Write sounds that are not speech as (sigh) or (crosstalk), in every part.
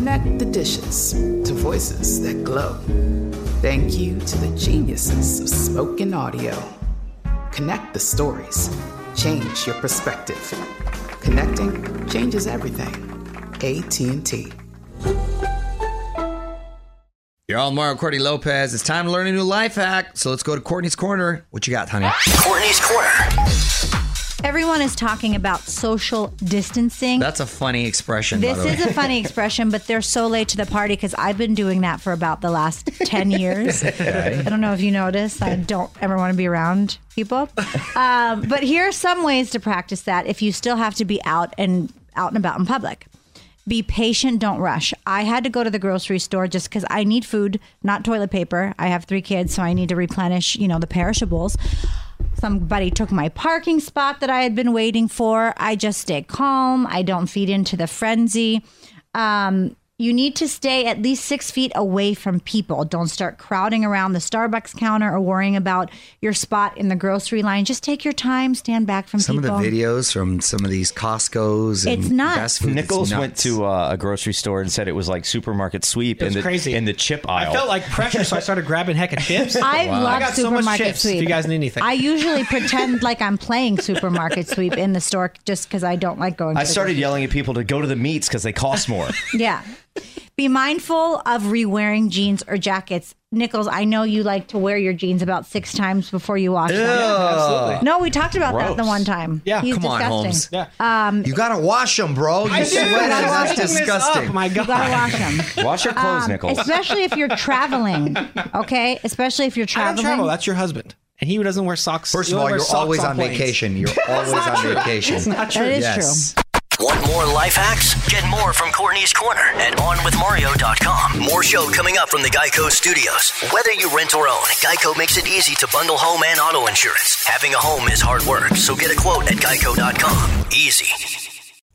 Connect the dishes to voices that glow. Thank you to the geniuses of spoken audio. Connect the stories. Change your perspective. Connecting changes everything. AT&T. You're on Mario Courtney Lopez. It's time to learn a new life hack. So let's go to Courtney's Corner. What you got, honey? Courtney's Corner. Everyone is talking about social distancing. That's a funny expression. this is a funny expression, but they're so late to the party because I've been doing that for about the last (laughs) 10 years. (laughs) I don't know if you notice. I don't ever want to be around people. Um, but here are some ways to practice that if you still have to be out and out and about in public. Be patient, don't rush. I had to go to the grocery store just because I need food, not toilet paper. I have three kids, so I need to replenish, you know, the perishables. Somebody took my parking spot that I had been waiting for. I just stay calm. I don't feed into the frenzy. Um, you need to stay at least six feet away from people. Don't start crowding around the Starbucks counter or worrying about your spot in the grocery line. Just take your time, stand back from some people. of the videos from some of these Costco's and It's nuts. food. Nichols it's went to uh, a grocery store and said it was like supermarket sweep It in the crazy. in the chip aisle. I felt like pressure, so I started grabbing heck of chips. (laughs) I love I got so much supermarket chips. sweep. If you guys need anything, I usually (laughs) pretend like I'm playing supermarket sweep in the store just because I don't like going. I the started grocery yelling at people to go to the meats because they cost more. (laughs) Yeah. Be mindful of re-wearing jeans or jackets. Nichols, I know you like to wear your jeans about six times before you wash them. absolutely. No, we talked about that the one time. Yeah, He's Come on, disgusting. Holmes. yeah. You gotta wash them, bro. You I sweat do. and that's disgusting. up. My You God. gotta wash them. (laughs) Wash your clothes, Um, Nichols. especially if you're traveling. Okay, especially if you're I don't traveling. travel. That's your husband, and he doesn't wear socks. First of all, you're always on planes. vacation. You're (laughs) always on vacation. It's not true. That is yes. true. Want more life hacks? Get more from Courtney's Corner at OnWithMario.com. More show coming up from the Geico Studios. Whether you rent or own, Geico makes it easy to bundle home and auto insurance. Having a home is hard work, so get a quote at Geico.com. Easy.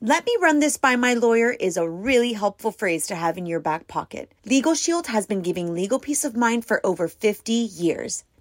Let me run this by my lawyer is a really helpful phrase to have in your back pocket. Legal Shield has been giving legal peace of mind for over 50 years.